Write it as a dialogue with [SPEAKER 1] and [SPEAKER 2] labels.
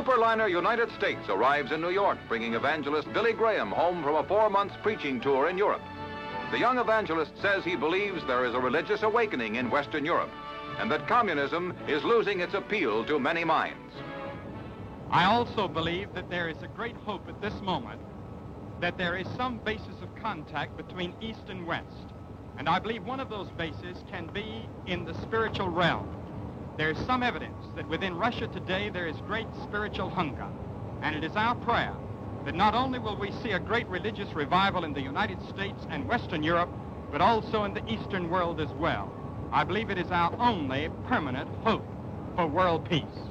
[SPEAKER 1] superliner United States arrives in New York, bringing evangelist Billy Graham home from a four-month preaching tour in Europe. The young evangelist says he believes there is a religious awakening in Western Europe and that communism is losing its appeal to many minds.
[SPEAKER 2] I also believe that there is a great hope at this moment that there is some basis of contact between East and West. And I believe one of those bases can be in the spiritual realm. There is some evidence that within Russia today there is great spiritual hunger. And it is our prayer that not only will we see a great religious revival in the United States and Western Europe, but also in the Eastern world as well. I believe it is our only permanent hope for world peace.